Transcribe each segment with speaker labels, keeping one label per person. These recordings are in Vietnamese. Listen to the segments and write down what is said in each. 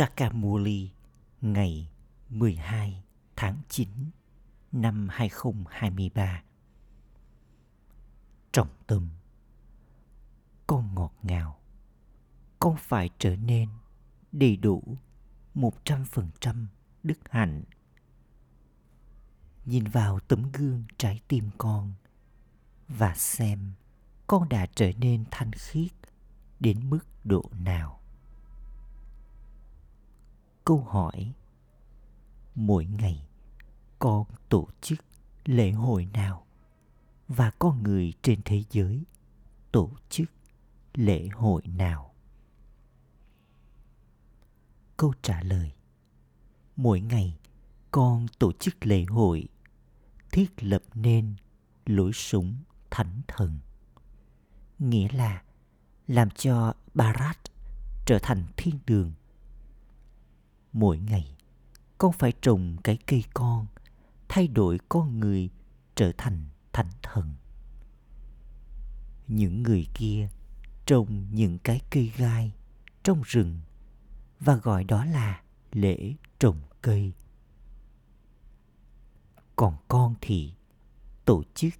Speaker 1: Sakamuli ngày 12 tháng 9 năm 2023. Trọng tâm Con ngọt ngào Con phải trở nên đầy đủ 100% đức hạnh. Nhìn vào tấm gương trái tim con và xem con đã trở nên thanh khiết đến mức độ nào câu hỏi. Mỗi ngày, con tổ chức lễ hội nào và con người trên thế giới tổ chức lễ hội nào? Câu trả lời. Mỗi ngày, con tổ chức lễ hội thiết lập nên lối sống thánh thần. Nghĩa là làm cho Barat trở thành thiên đường mỗi ngày. Con phải trồng cái cây con, thay đổi con người, trở thành thánh thần. Những người kia trồng những cái cây gai trong rừng và gọi đó là lễ trồng cây. Còn con thì tổ chức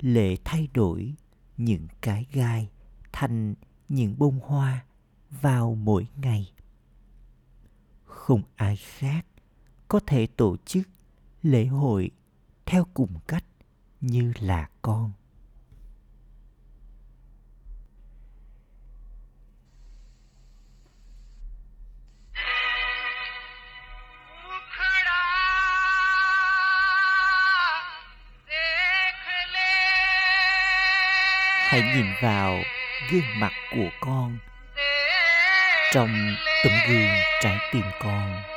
Speaker 1: lễ thay đổi những cái gai thành những bông hoa vào mỗi ngày không ai khác có thể tổ chức lễ hội theo cùng cách như là con. Hãy nhìn vào gương mặt của con trong tấm gương trái tim con.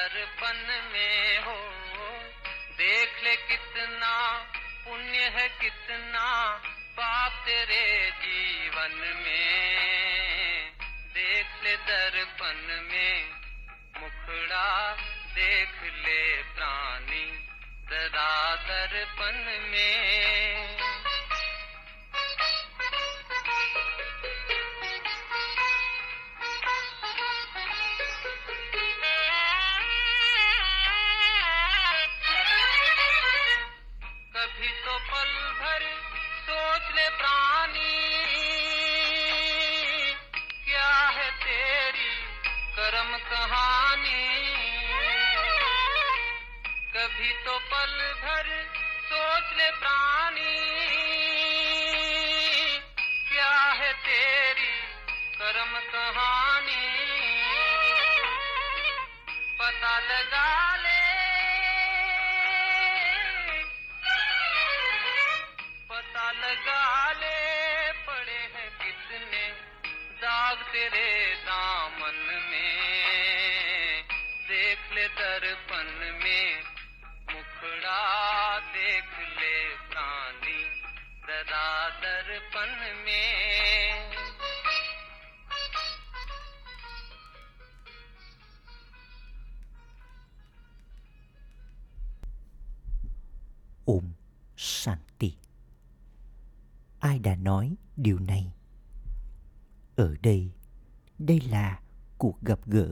Speaker 1: दर्पण में हो। देख ले कितना पुण्य है, कितना पाप तेरे जीवन में। देख ले दर्पण में मुखड़ा कहानी। पता लगा ले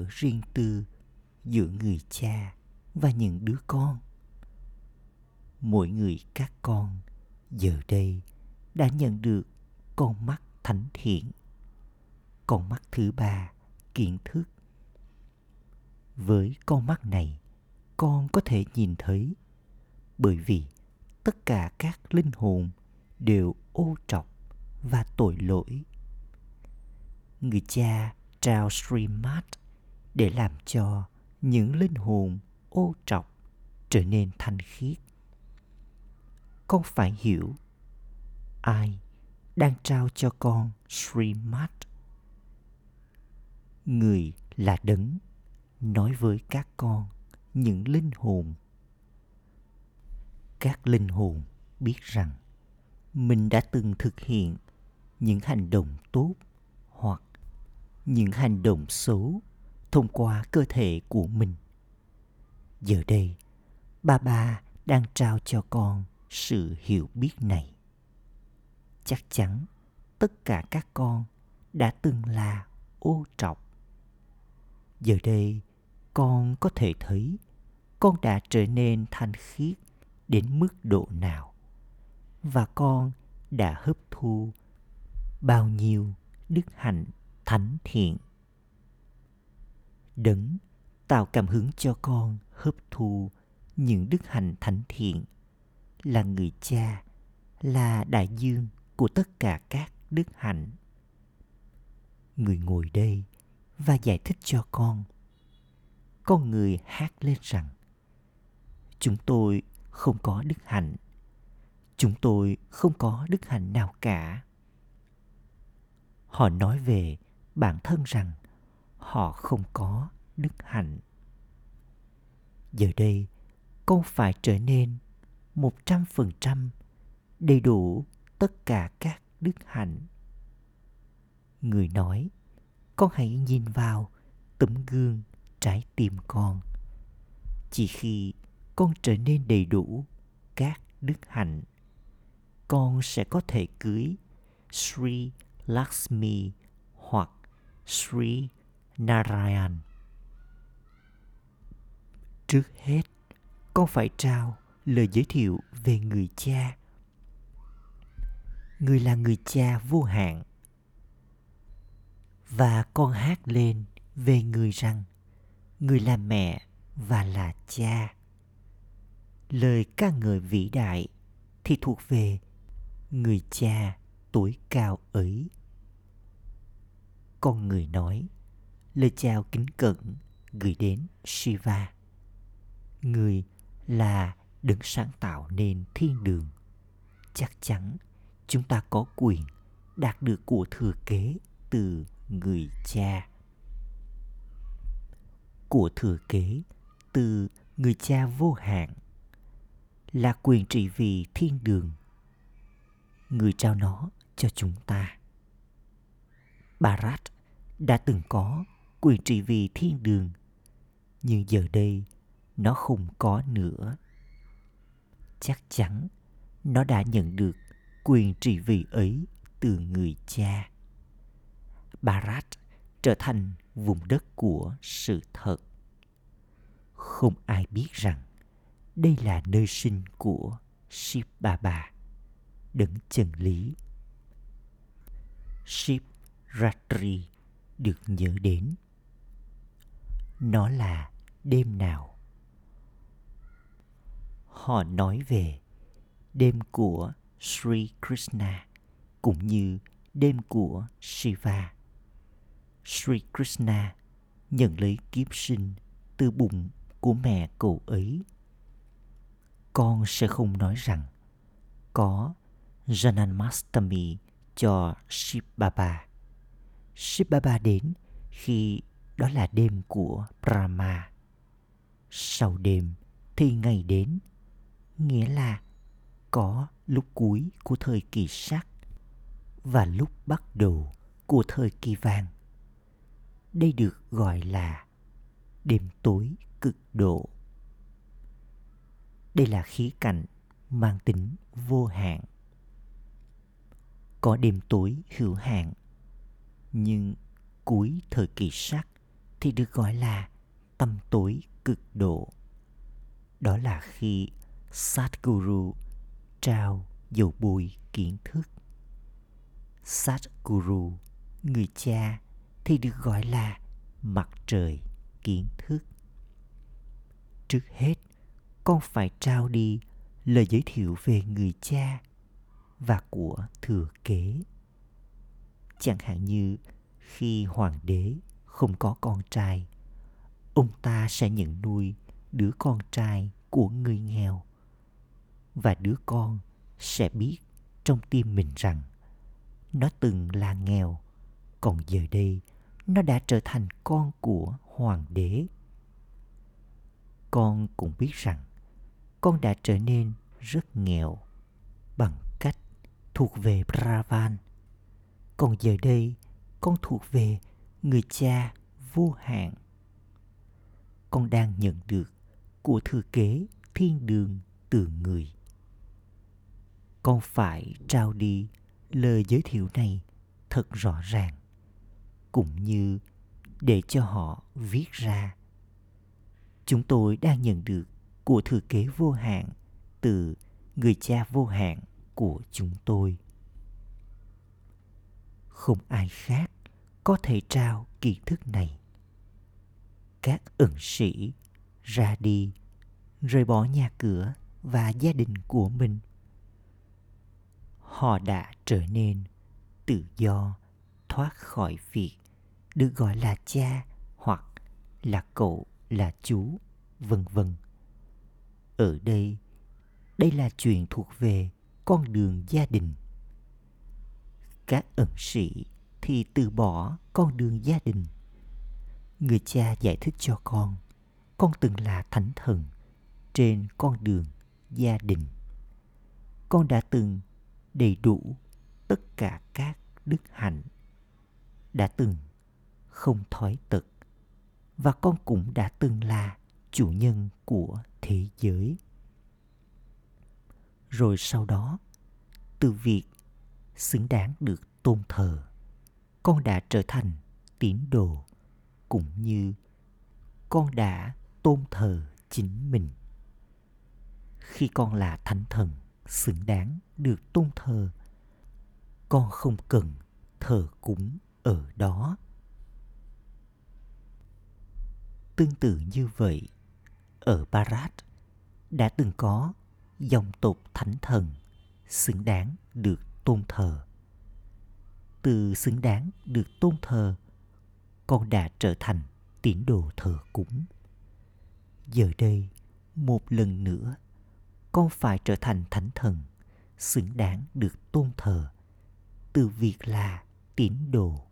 Speaker 1: riêng tư giữa người cha và những đứa con. Mỗi người các con giờ đây đã nhận được con mắt thánh thiện, con mắt thứ ba kiến thức. Với con mắt này, con có thể nhìn thấy bởi vì tất cả các linh hồn đều ô trọc và tội lỗi. Người cha trao Srimad để làm cho những linh hồn ô trọc trở nên thanh khiết. Con phải hiểu, ai đang trao cho con Srimat. Người là đấng nói với các con những linh hồn các linh hồn biết rằng mình đã từng thực hiện những hành động tốt hoặc những hành động xấu thông qua cơ thể của mình. Giờ đây ba ba đang trao cho con sự hiểu biết này. Chắc chắn tất cả các con đã từng là ô trọc. Giờ đây, con có thể thấy con đã trở nên thanh khiết đến mức độ nào và con đã hấp thu bao nhiêu đức hạnh thánh thiện đấng tạo cảm hứng cho con hấp thu những đức hạnh thánh thiện. Là người cha, là đại dương của tất cả các đức hạnh. Người ngồi đây và giải thích cho con. Con người hát lên rằng, chúng tôi không có đức hạnh. Chúng tôi không có đức hạnh nào cả. Họ nói về bản thân rằng họ không có đức hạnh. Giờ đây, con phải trở nên một trăm phần trăm đầy đủ tất cả các đức hạnh. Người nói, con hãy nhìn vào tấm gương trái tim con, chỉ khi con trở nên đầy đủ các đức hạnh, con sẽ có thể cưới Sri Lakshmi hoặc Sri Narayan. Trước hết, con phải trao lời giới thiệu về người cha. Người là người cha vô hạn. Và con hát lên về người rằng người là mẹ và là cha. Lời ca ngợi vĩ đại thì thuộc về người cha tuổi cao ấy. Con người nói lời chào kính cẩn gửi đến Shiva. Người là đứng sáng tạo nên thiên đường. Chắc chắn chúng ta có quyền đạt được của thừa kế từ người cha. Của thừa kế từ người cha vô hạn là quyền trị vì thiên đường. Người trao nó cho chúng ta. Barat đã từng có quyền trị vì thiên đường, nhưng giờ đây nó không có nữa. Chắc chắn nó đã nhận được quyền trị vì ấy từ người cha. Barat trở thành vùng đất của sự thật. Không ai biết rằng đây là nơi sinh của Shiv Baba, đấng chân lý Shiv Ratri được nhớ đến. Nó là đêm nào? Họ nói về đêm của Sri Krishna cũng như đêm của Shiva. Sri Krishna nhận lấy kiếp sinh từ bụng của mẹ cậu ấy. Con sẽ không nói rằng có Janamastami cho Shiv Baba. Shiv Baba đến khi đó là đêm của Brahma. Sau đêm thì ngày đến, nghĩa là có lúc cuối của thời kỳ sắc và lúc bắt đầu của thời kỳ vàng. Đây được gọi là đêm tối cực độ. Đây là khí cạnh mang tính vô hạn có đêm tối hữu hạn nhưng cuối thời kỳ sắc thì được gọi là tâm tối cực độ. Đó là khi Satguru trao dầu bùi kiến thức. Satguru người cha, thì được gọi là mặt trời kiến thức. Trước hết, con phải trao đi lời giới thiệu về người cha và của thừa kế. Chẳng hạn như khi hoàng đế không có con trai, ông ta sẽ nhận nuôi đứa con trai của người nghèo. Và đứa con sẽ biết trong tim mình rằng nó từng là nghèo còn giờ đây nó đã trở thành con của hoàng đế. Con cũng biết rằng con đã trở nên rất nghèo bằng cách thuộc về bravan Còn giờ đây, con thuộc về người cha vô hạn. Con đang nhận được của thừa kế thiên đường từ người. Con phải trao đi lời giới thiệu này thật rõ ràng, cũng như để cho họ viết ra. Chúng tôi đang nhận được của thừa kế vô hạn từ người cha vô hạn của chúng tôi. Không ai khác có thể trao kiến thức này. Các ẩn sĩ ra đi, rời bỏ nhà cửa và gia đình của mình. Họ đã trở nên tự do thoát khỏi việc được gọi là cha hoặc là cậu là chú vân vân ở đây đây là chuyện thuộc về con đường gia đình các ẩn sĩ thì từ bỏ con đường gia đình. Người cha giải thích cho con con từng là thánh thần trên con đường gia đình. Con đã từng đầy đủ tất cả các đức hạnh, đã từng không thói tật, và con cũng đã từng là chủ nhân của thế giới. Rồi sau đó, từ việc xứng đáng được tôn thờ con đã trở thành tín đồ, cũng như con đã tôn thờ chính mình khi con là thánh thần xứng đáng được tôn thờ, con không cần thờ cúng ở đó tương tự như vậy, ở Barat đã từng có dòng tộc thánh thần xứng đáng được tôn thờ. Từ xứng đáng được tôn thờ, con đã trở thành tín đồ thờ cúng. Giờ đây, một lần nữa, con phải trở thành thánh thần xứng đáng được tôn thờ từ việc là tín đồ.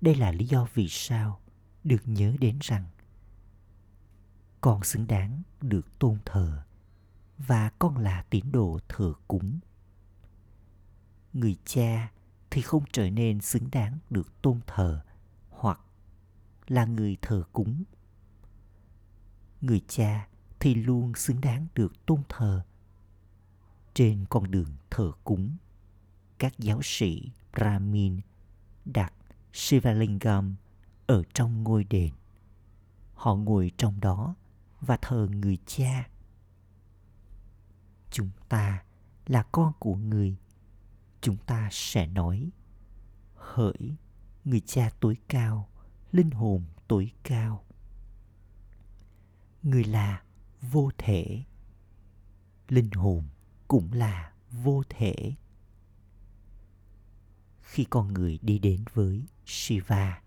Speaker 1: Đây là lý do vì sao được nhớ đến rằng con xứng đáng được tôn thờ và con là tín đồ thờ cúng người cha thì không trở nên xứng đáng được tôn thờ hoặc là người thờ cúng. Người cha thì luôn xứng đáng được tôn thờ. Trên con đường thờ cúng, các giáo sĩ brahmin đặt shivalingam ở trong ngôi đền. Họ ngồi trong đó và thờ người cha. Chúng ta là con của người chúng ta sẽ nói, hỡi người cha tối cao, linh hồn tối cao. Người là vô thể, linh hồn cũng là vô thể. Khi con người đi đến với shiva,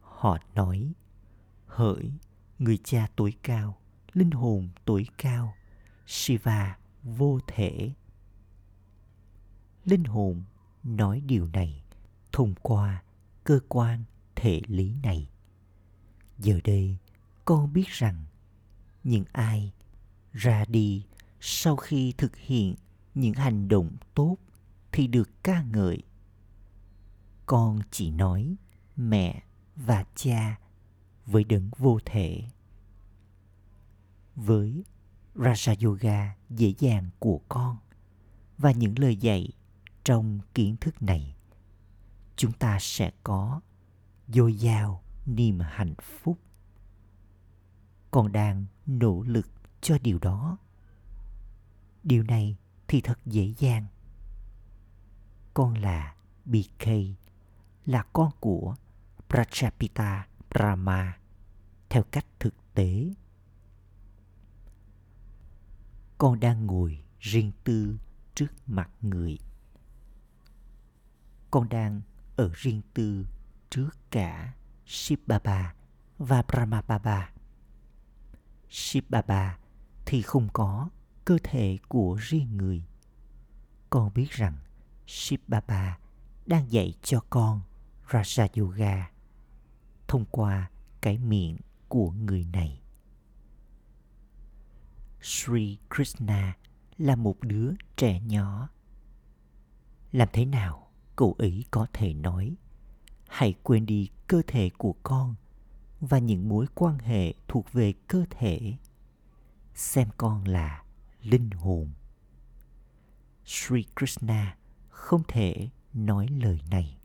Speaker 1: họ nói, hỡi người cha tối cao, linh hồn tối cao, shiva vô thể linh hồn nói điều này thông qua cơ quan thể lý này. Giờ đây, con biết rằng những ai ra đi sau khi thực hiện những hành động tốt thì được ca ngợi. Con chỉ nói mẹ và cha với đấng vô thể. Với Raja Yoga dễ dàng của con và những lời dạy trong kiến thức này. Chúng ta sẽ có dồi dào niềm hạnh phúc. Còn đang nỗ lực cho điều đó. Điều này thì thật dễ dàng. Con là bk là con của prajapita brahma, theo cách thực tế. Con đang ngồi riêng tư trước mặt người con đang ở riêng tư trước cả Shiva Baba và Brahma Baba. Baba thì không có cơ thể của riêng người. Con biết rằng Shiva Baba đang dạy cho con Raja Yoga thông qua cái miệng của người này. Sri Krishna là một đứa trẻ nhỏ. Làm thế nào cậu ấy có thể nói. Hãy quên đi cơ thể của con và những mối quan hệ thuộc về cơ thể. Xem con là linh hồn. Sri krishna không thể nói lời này.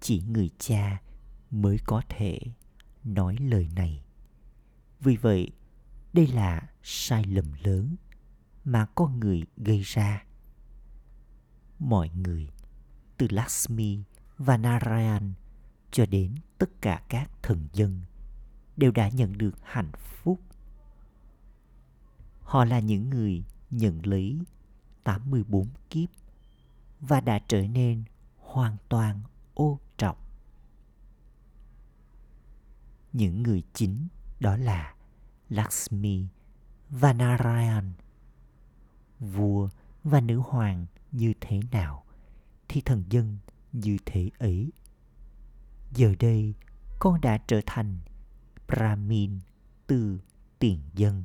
Speaker 1: Chỉ người cha mới có thể nói lời này. Vì vậy, đây là sai lầm lớn mà con người gây ra. Mọi người từ lakshmi và narayan cho đến tất cả các thần dân đều đã nhận được hạnh phúc họ là những người nhận lấy 84 kiếp và đã trở nên hoàn toàn ô trọng. Những người chính đó là Lakshmi và Narayan. Vua và nữ hoàng như thế nào thì thần dân như thế ấy. Giờ đây con đã trở thành Brahmin từ tiền dân.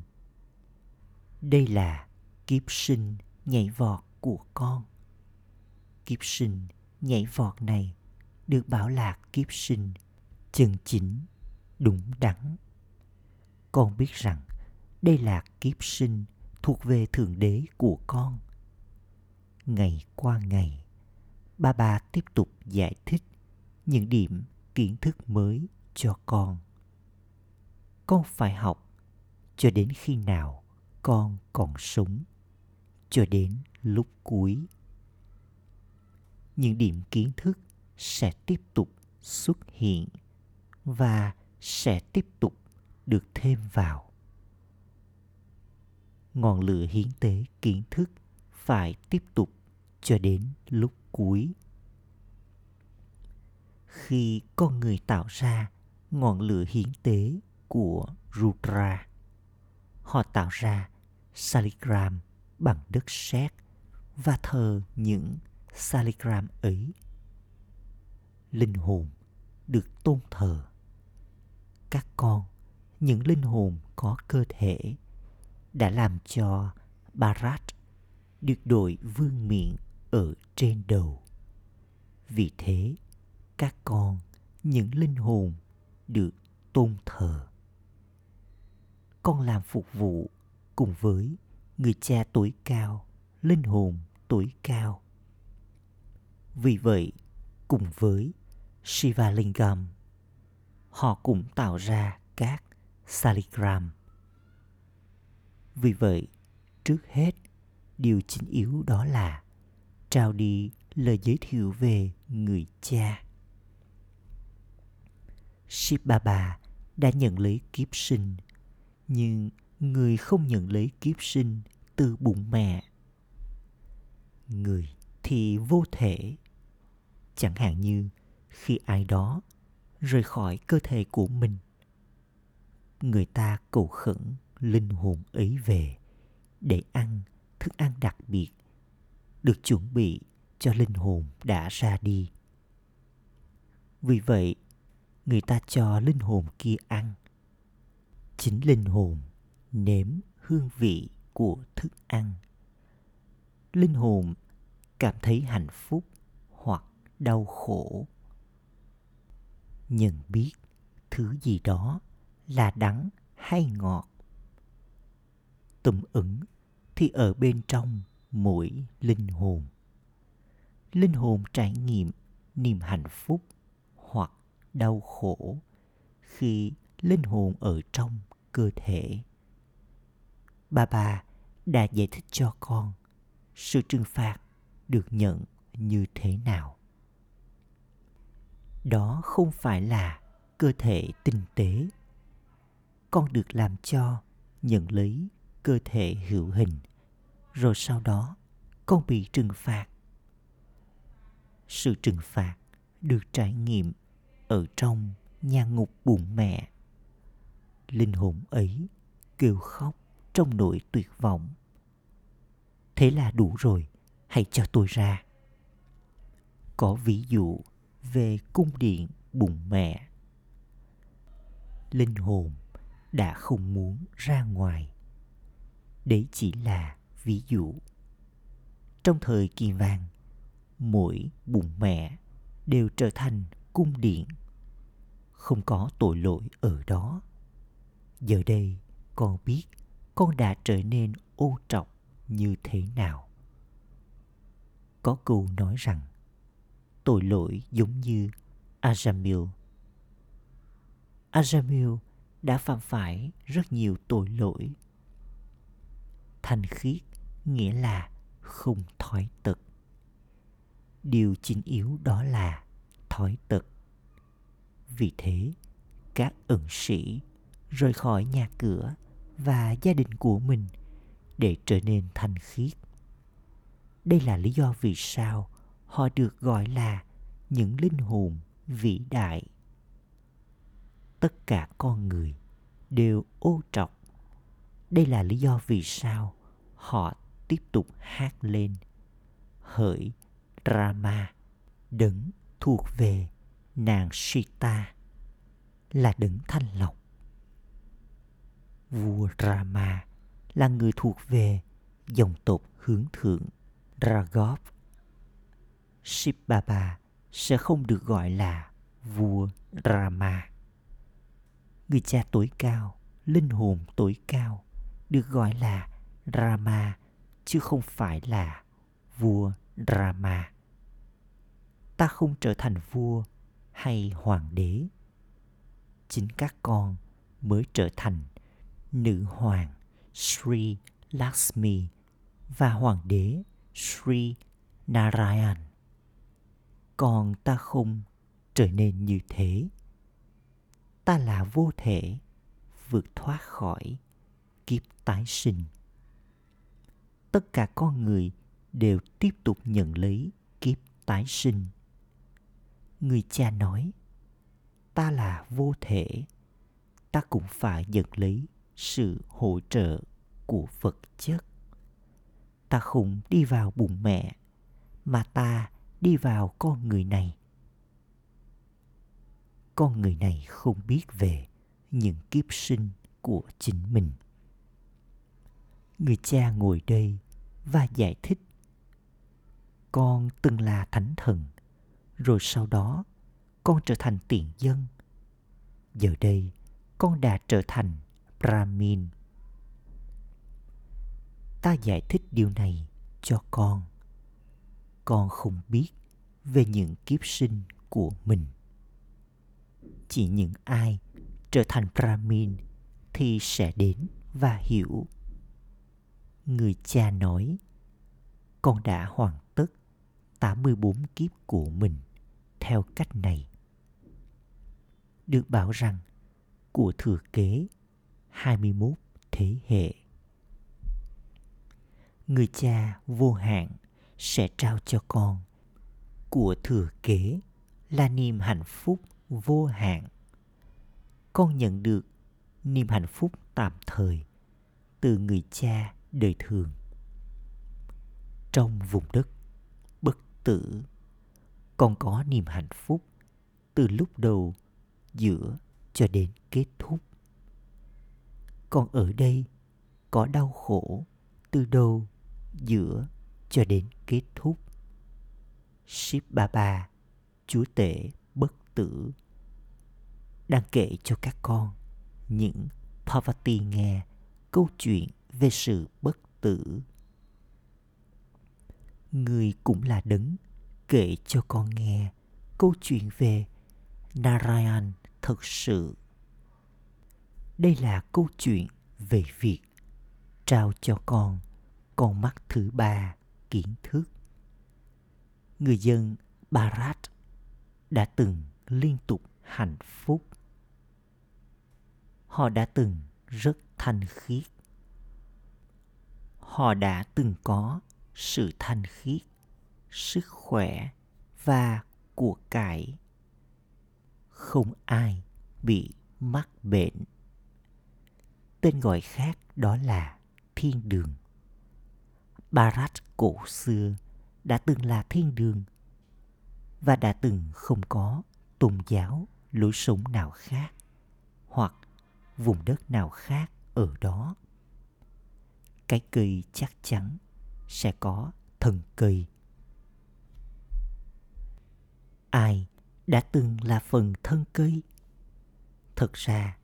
Speaker 1: Đây là kiếp sinh nhảy vọt của con. Kiếp sinh nhảy vọt này được bảo là kiếp sinh chân chính, đúng đắn. Con biết rằng đây là kiếp sinh thuộc về Thượng Đế của con. Ngày qua ngày, ba ba tiếp tục giải thích những điểm kiến thức mới cho con. Con phải học cho đến khi nào con còn sống, cho đến lúc cuối những điểm kiến thức sẽ tiếp tục xuất hiện và sẽ tiếp tục được thêm vào ngọn lửa hiến tế kiến thức phải tiếp tục cho đến lúc cuối khi con người tạo ra ngọn lửa hiến tế của Rudra họ tạo ra saligram bằng đất sét và thờ những saligram ấy. Linh hồn được tôn thờ. Các con, những linh hồn có cơ thể, đã làm cho Barat được đội vương miện ở trên đầu. Vì thế, các con, những linh hồn được tôn thờ. Con làm phục vụ cùng với người cha tuổi cao, linh hồn tuổi cao. Vì vậy, cùng với Shiva Lingam, họ cũng tạo ra các saligram. Vì vậy, trước hết, điều chính yếu đó là trao đi lời giới thiệu về người cha. Shiv Baba đã nhận lấy kiếp sinh, nhưng người không nhận lấy kiếp sinh từ bụng mẹ người thì vô thể chẳng hạn như khi ai đó rời khỏi cơ thể của mình người ta cầu khẩn linh hồn ấy về để ăn thức ăn đặc biệt được chuẩn bị cho linh hồn đã ra đi. Vì vậy, người ta cho linh hồn kia ăn. Chính linh hồn nếm hương vị của thức ăn. Linh hồn cảm thấy hạnh phúc hoặc đau khổ. Nhận biết thứ gì đó là đắng hay ngọt. Tùm ứng thì ở bên trong mỗi linh hồn. Linh hồn trải nghiệm niềm hạnh phúc hoặc đau khổ khi linh hồn ở trong cơ thể. Bà bà đã giải thích cho con sự trừng phạt được nhận như thế nào. Đó không phải là cơ thể tinh tế. Con được làm cho nhận lấy cơ thể hữu hình rồi sau đó, con bị trừng phạt. Sự trừng phạt được trải nghiệm ở trong nhà ngục bụng mẹ. Linh hồn ấy kêu khóc trong nỗi tuyệt vọng. Thế là đủ rồi, hãy cho tôi ra. Có ví dụ về cung điện bụng mẹ. Linh hồn đã không muốn ra ngoài. Đấy chỉ là ví dụ trong thời kỳ vàng, mỗi bụng mẹ đều trở thành cung điện không có tội lỗi ở đó giờ đây, con biết con đã trở nên ô trọng như thế nào có câu nói rằng, tội lỗi giống như Ajamil. Ajamil đã phạm phải rất nhiều tội lỗi. Thanh khiết nghĩa là không thói tật. Điều chính yếu đó là thói tật. Vì thế, các ẩn sĩ rời khỏi nhà cửa và gia đình của mình để trở nên thanh khiết. Đây là lý do vì sao họ được gọi là những linh hồn vĩ đại. Tất cả con người đều ô trọc. Đây là lý do vì sao họ tiếp tục hát lên hỡi Rama đấng thuộc về nàng Sita là đấng thanh lọc. Vua Rama là người thuộc về dòng tộc hướng thượng Raghav. Shibaba sẽ không được gọi là vua Rama. Người cha tối cao, linh hồn tối cao được gọi là Rama chứ không phải là vua Rama. Ta không trở thành vua hay hoàng đế. Chính các con mới trở thành nữ hoàng Sri Lakshmi và hoàng đế Sri Narayan. Còn ta không trở nên như thế. Ta là vô thể vượt thoát khỏi kiếp tái sinh. Tất cả con người đều tiếp tục nhận lấy kiếp tái sinh. Người cha nói, ta là vô thể, ta cũng phải nhận lấy sự hỗ trợ của vật chất. Ta không đi vào bụng mẹ mà ta đi vào con người này. Con người này không biết về những kiếp sinh của chính mình người cha ngồi đây và giải thích. Con từng là thánh thần, rồi sau đó con trở thành tiền dân. Giờ đây con đã trở thành brahmin. Ta giải thích điều này cho con. Con không biết về những kiếp sinh của mình. Chỉ những ai trở thành brahmin thì sẽ đến và hiểu người cha nói, con đã hoàn tất 84 kiếp của mình theo cách này. Được bảo rằng của thừa kế 21 thế hệ, người cha vô hạn sẽ trao cho con của thừa kế là niềm hạnh phúc vô hạn con nhận được niềm hạnh phúc tạm thời từ người cha đời thường trong vùng đất bất tử con có niềm hạnh phúc từ lúc đầu giữa cho đến kết thúc còn ở đây có đau khổ từ đầu giữa cho đến kết thúc. Ship ba ba chúa tể bất tử, đang kể cho các con những Parvati nghe câu chuyện về sự bất tử. Người cũng là đấng, kể cho con nghe câu chuyện về Narayan thật sự. Đây là câu chuyện về việc trao cho con con mắt thứ ba kiến thức người dân Barat đã từng liên tục hạnh phúc họ đã từng rất thanh khiết họ đã từng có sự thanh khiết, sức khỏe và của cải. Không ai bị mắc bệnh. Tên gọi khác đó là thiên đường. Barat cổ xưa đã từng là thiên đường và đã từng không có tôn giáo, lối sống nào khác hoặc vùng đất nào khác ở đó cái cây chắc chắn sẽ có thần cây ai đã từng là phần thân cây thực ra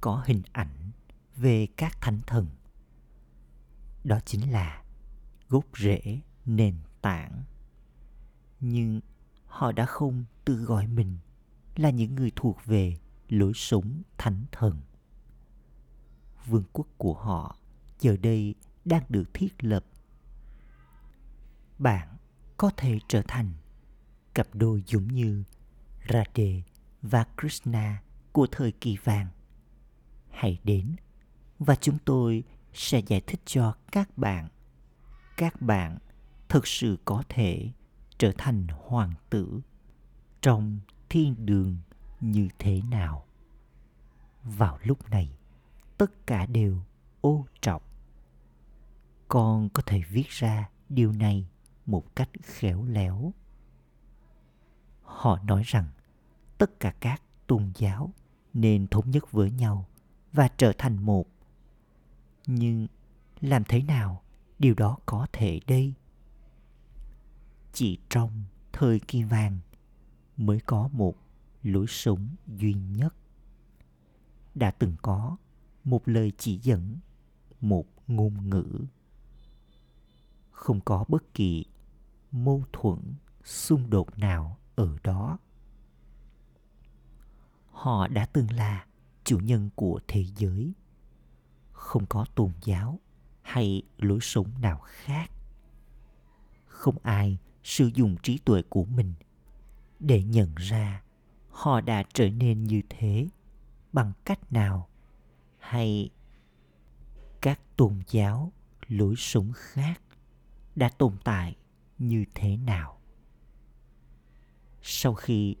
Speaker 1: có hình ảnh về các thánh thần. Đó chính là gốc rễ nền tảng. Nhưng họ đã không tự gọi mình là những người thuộc về lối sống thánh thần. Vương quốc của họ giờ đây đang được thiết lập bạn có thể trở thành cặp đôi giống như Radhe và Krishna của thời kỳ vàng. Hãy đến và chúng tôi sẽ giải thích cho các bạn. Các bạn thực sự có thể trở thành hoàng tử trong thiên đường như thế nào. Vào lúc này, tất cả đều ô trọng con có thể viết ra điều này một cách khéo léo. Họ nói rằng tất cả các tôn giáo nên thống nhất với nhau và trở thành một. Nhưng làm thế nào điều đó có thể đây? Chỉ trong thời kỳ vàng mới có một lối sống duy nhất. Đã từng có một lời chỉ dẫn, một ngôn ngữ không có bất kỳ mâu thuẫn, xung đột nào ở đó. Họ đã từng là chủ nhân của thế giới, không có tôn giáo hay lối sống nào khác. Không ai sử dụng trí tuệ của mình để nhận ra họ đã trở nên như thế bằng cách nào hay các tôn giáo lối sống khác đã tồn tại như thế nào. Sau khi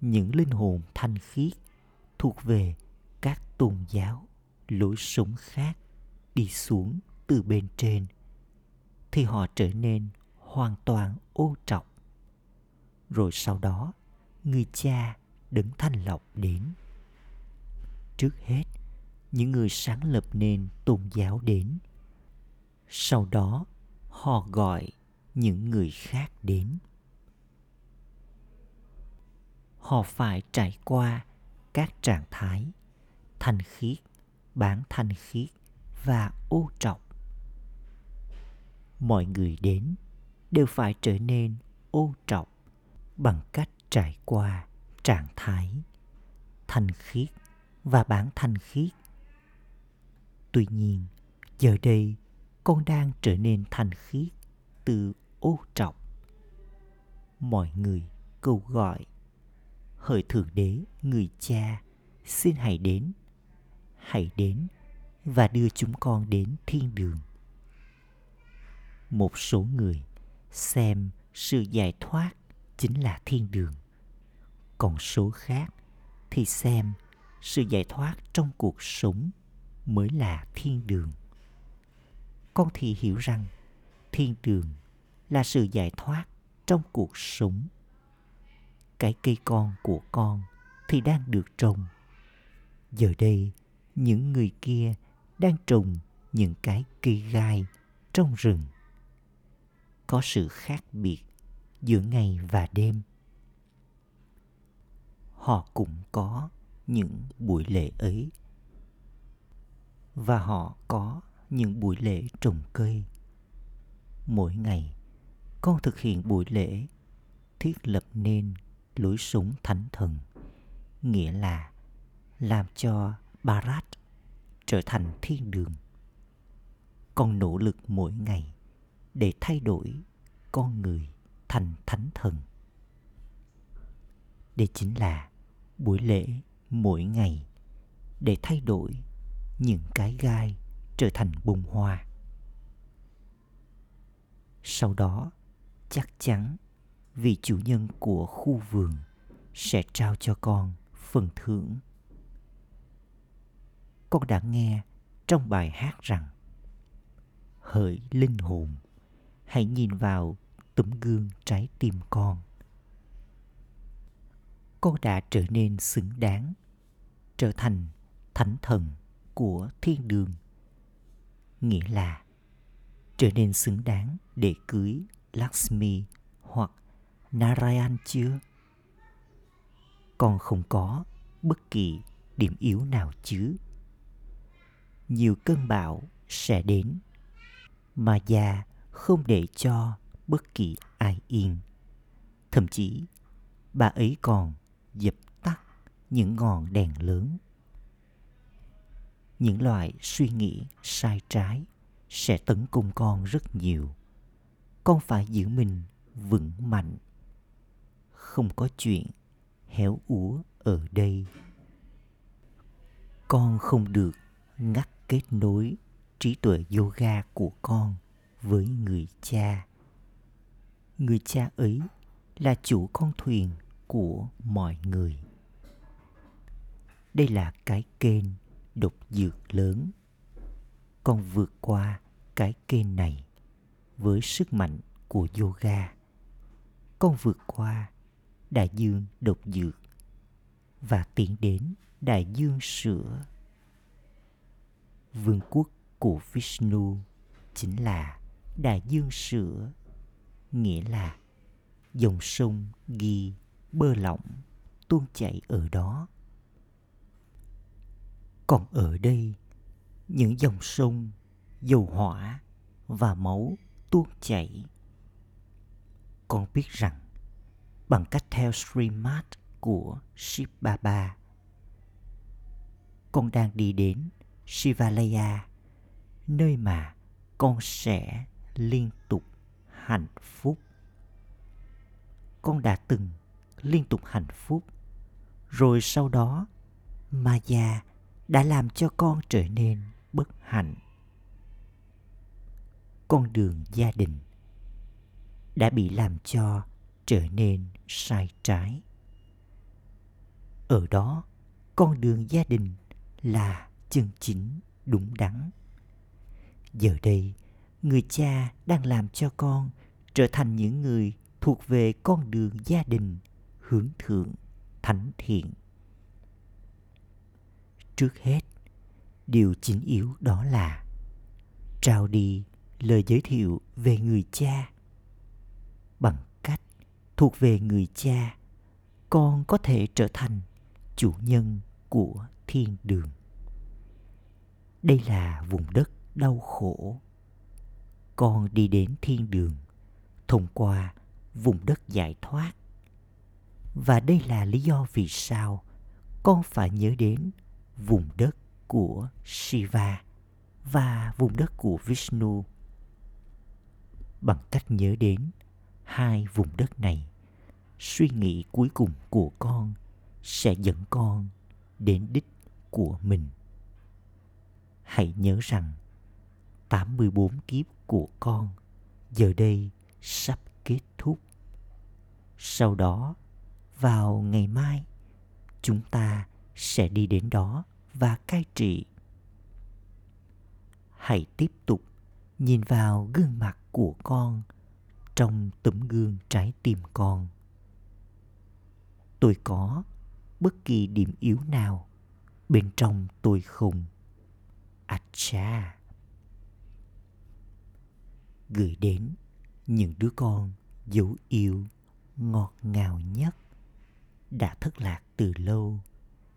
Speaker 1: những linh hồn thanh khiết thuộc về các tôn giáo lối sống khác đi xuống từ bên trên, thì họ trở nên hoàn toàn ô trọc rồi sau đó, người cha đứng thanh lọc đến. Trước hết, những người sáng lập nên tôn giáo đến. Sau đó họ gọi những người khác đến họ phải trải qua các trạng thái thanh khiết, bán thanh khiết và ô trọng. mọi người đến đều phải trở nên ô trọng bằng cách trải qua trạng thái thanh khiết và bản thanh khiết tuy nhiên, giờ đây con đang trở nên thanh khiết từ ô trọng. Mọi người cầu gọi, hỡi thượng đế, người cha, xin hãy đến. Hãy đến và đưa chúng con đến thiên đường. Một số người xem sự giải thoát chính là thiên đường. Còn số khác thì xem sự giải thoát trong cuộc sống mới là thiên đường con thì hiểu rằng thiên đường là sự giải thoát trong cuộc sống. Cái cây con của con thì đang được trồng. Giờ đây, những người kia đang trồng những cái cây gai trong rừng. Có sự khác biệt giữa ngày và đêm. Họ cũng có những buổi lễ ấy. Và họ có những buổi lễ trồng cây mỗi ngày, con thực hiện buổi lễ thiết lập nên lối sống thánh thần, nghĩa là làm cho Barat trở thành thiên đường. Con nỗ lực mỗi ngày để thay đổi con người thành thánh thần. Đây chính là buổi lễ mỗi ngày để thay đổi những cái gai trở thành bông hoa. Sau đó, chắc chắn vị chủ nhân của khu vườn sẽ trao cho con phần thưởng. Con đã nghe trong bài hát rằng Hỡi linh hồn, hãy nhìn vào tấm gương trái tim con. Con đã trở nên xứng đáng, trở thành thánh thần của thiên đường. Nghĩa là trở nên xứng đáng để cưới Lakshmi hoặc Narayan chưa? Con không có bất kỳ điểm yếu nào chứ. Nhiều cơn bão sẽ đến, mà già không để cho bất kỳ ai yên. Thậm chí, bà ấy còn dập tắt những ngọn đèn lớn. Những loại suy nghĩ sai trái sẽ tấn công con rất nhiều. Con phải giữ mình vững mạnh. Không có chuyện héo úa ở đây. Con không được ngắt kết nối trí tuệ yoga của con với người cha. Người cha ấy là chủ con thuyền của mọi người. Đây là cái kênh độc dược lớn. Con vượt qua cái cây này với sức mạnh của yoga. Con vượt qua đại dương độc dược và tiến đến đại dương sữa. Vương quốc của Vishnu chính là đại dương sữa, nghĩa là dòng sông ghi bơ lỏng tuôn chảy ở đó. Còn ở đây, những dòng sông dầu hỏa và máu tuôn chảy. Con biết rằng bằng cách theo Srimad của Shiv Baba, con đang đi đến Shivalaya, nơi mà con sẽ liên tục hạnh phúc. Con đã từng liên tục hạnh phúc, rồi sau đó Maya đã làm cho con trở nên bất hạnh. Con đường gia đình đã bị làm cho trở nên sai trái. Ở đó, con đường gia đình là chân chính đúng đắn. Giờ đây, người cha đang làm cho con trở thành những người thuộc về con đường gia đình hướng thượng thánh thiện trước hết. Điều chính yếu đó là trao đi lời giới thiệu về người cha. Bằng cách thuộc về người cha, con có thể trở thành chủ nhân của thiên đường. Đây là vùng đất đau khổ. Con đi đến thiên đường thông qua vùng đất giải thoát. Và đây là lý do vì sao con phải nhớ đến vùng đất của shiva và vùng đất của vishnu bằng cách nhớ đến hai vùng đất này suy nghĩ cuối cùng của con sẽ dẫn con đến đích của mình hãy nhớ rằng 84 kiếp của con giờ đây sắp kết thúc. Sau đó, vào ngày mai, chúng ta sẽ đi đến đó và cai trị. Hãy tiếp tục nhìn vào gương mặt của con trong tấm gương trái tim con. Tôi có bất kỳ điểm yếu nào bên trong tôi không? Acha gửi đến những đứa con dấu yêu ngọt ngào nhất đã thất lạc từ lâu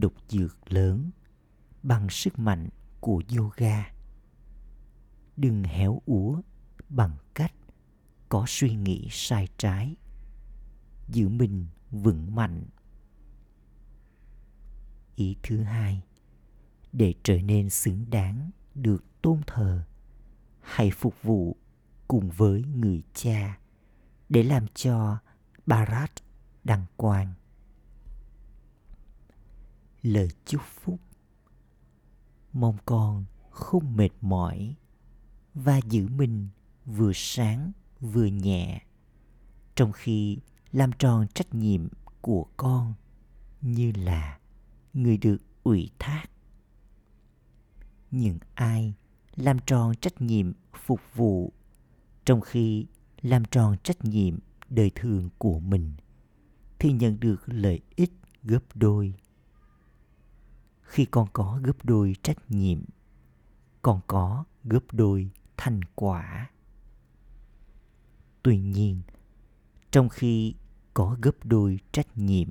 Speaker 1: độc dược lớn bằng sức mạnh của yoga đừng héo úa bằng cách có suy nghĩ sai trái, giữ mình vững mạnh ý thứ hai, để trở nên xứng đáng được tôn thờ, hãy phục vụ cùng với người cha để làm cho Barat đăng quang. Lời chúc phúc. Mong con không mệt mỏi và giữ mình vừa sáng vừa nhẹ trong khi làm tròn trách nhiệm của con như là người được ủy thác. Những ai làm tròn trách nhiệm phục vụ trong khi làm tròn trách nhiệm đời thường của mình thì nhận được lợi ích gấp đôi khi con có gấp đôi trách nhiệm, con có gấp đôi thành quả. Tuy nhiên, trong khi có gấp đôi trách nhiệm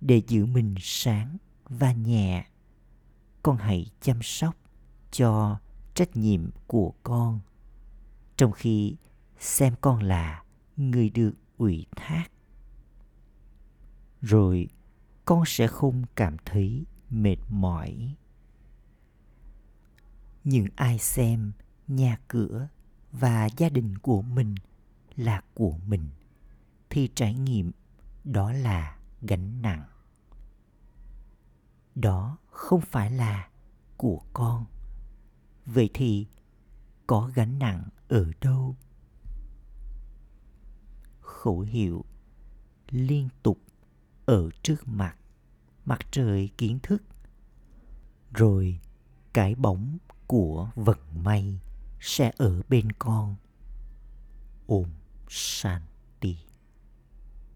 Speaker 1: để giữ mình sáng và nhẹ, con hãy chăm sóc cho trách nhiệm của con. Trong khi xem con là người được ủy thác, rồi con sẽ không cảm thấy mệt mỏi. Những ai xem nhà cửa và gia đình của mình là của mình, thì trải nghiệm đó là gánh nặng. Đó không phải là của con. Vậy thì có gánh nặng ở đâu? Khẩu hiệu liên tục ở trước mặt mặt trời kiến thức, rồi cái bóng của vận may sẽ ở bên con. Ôm san.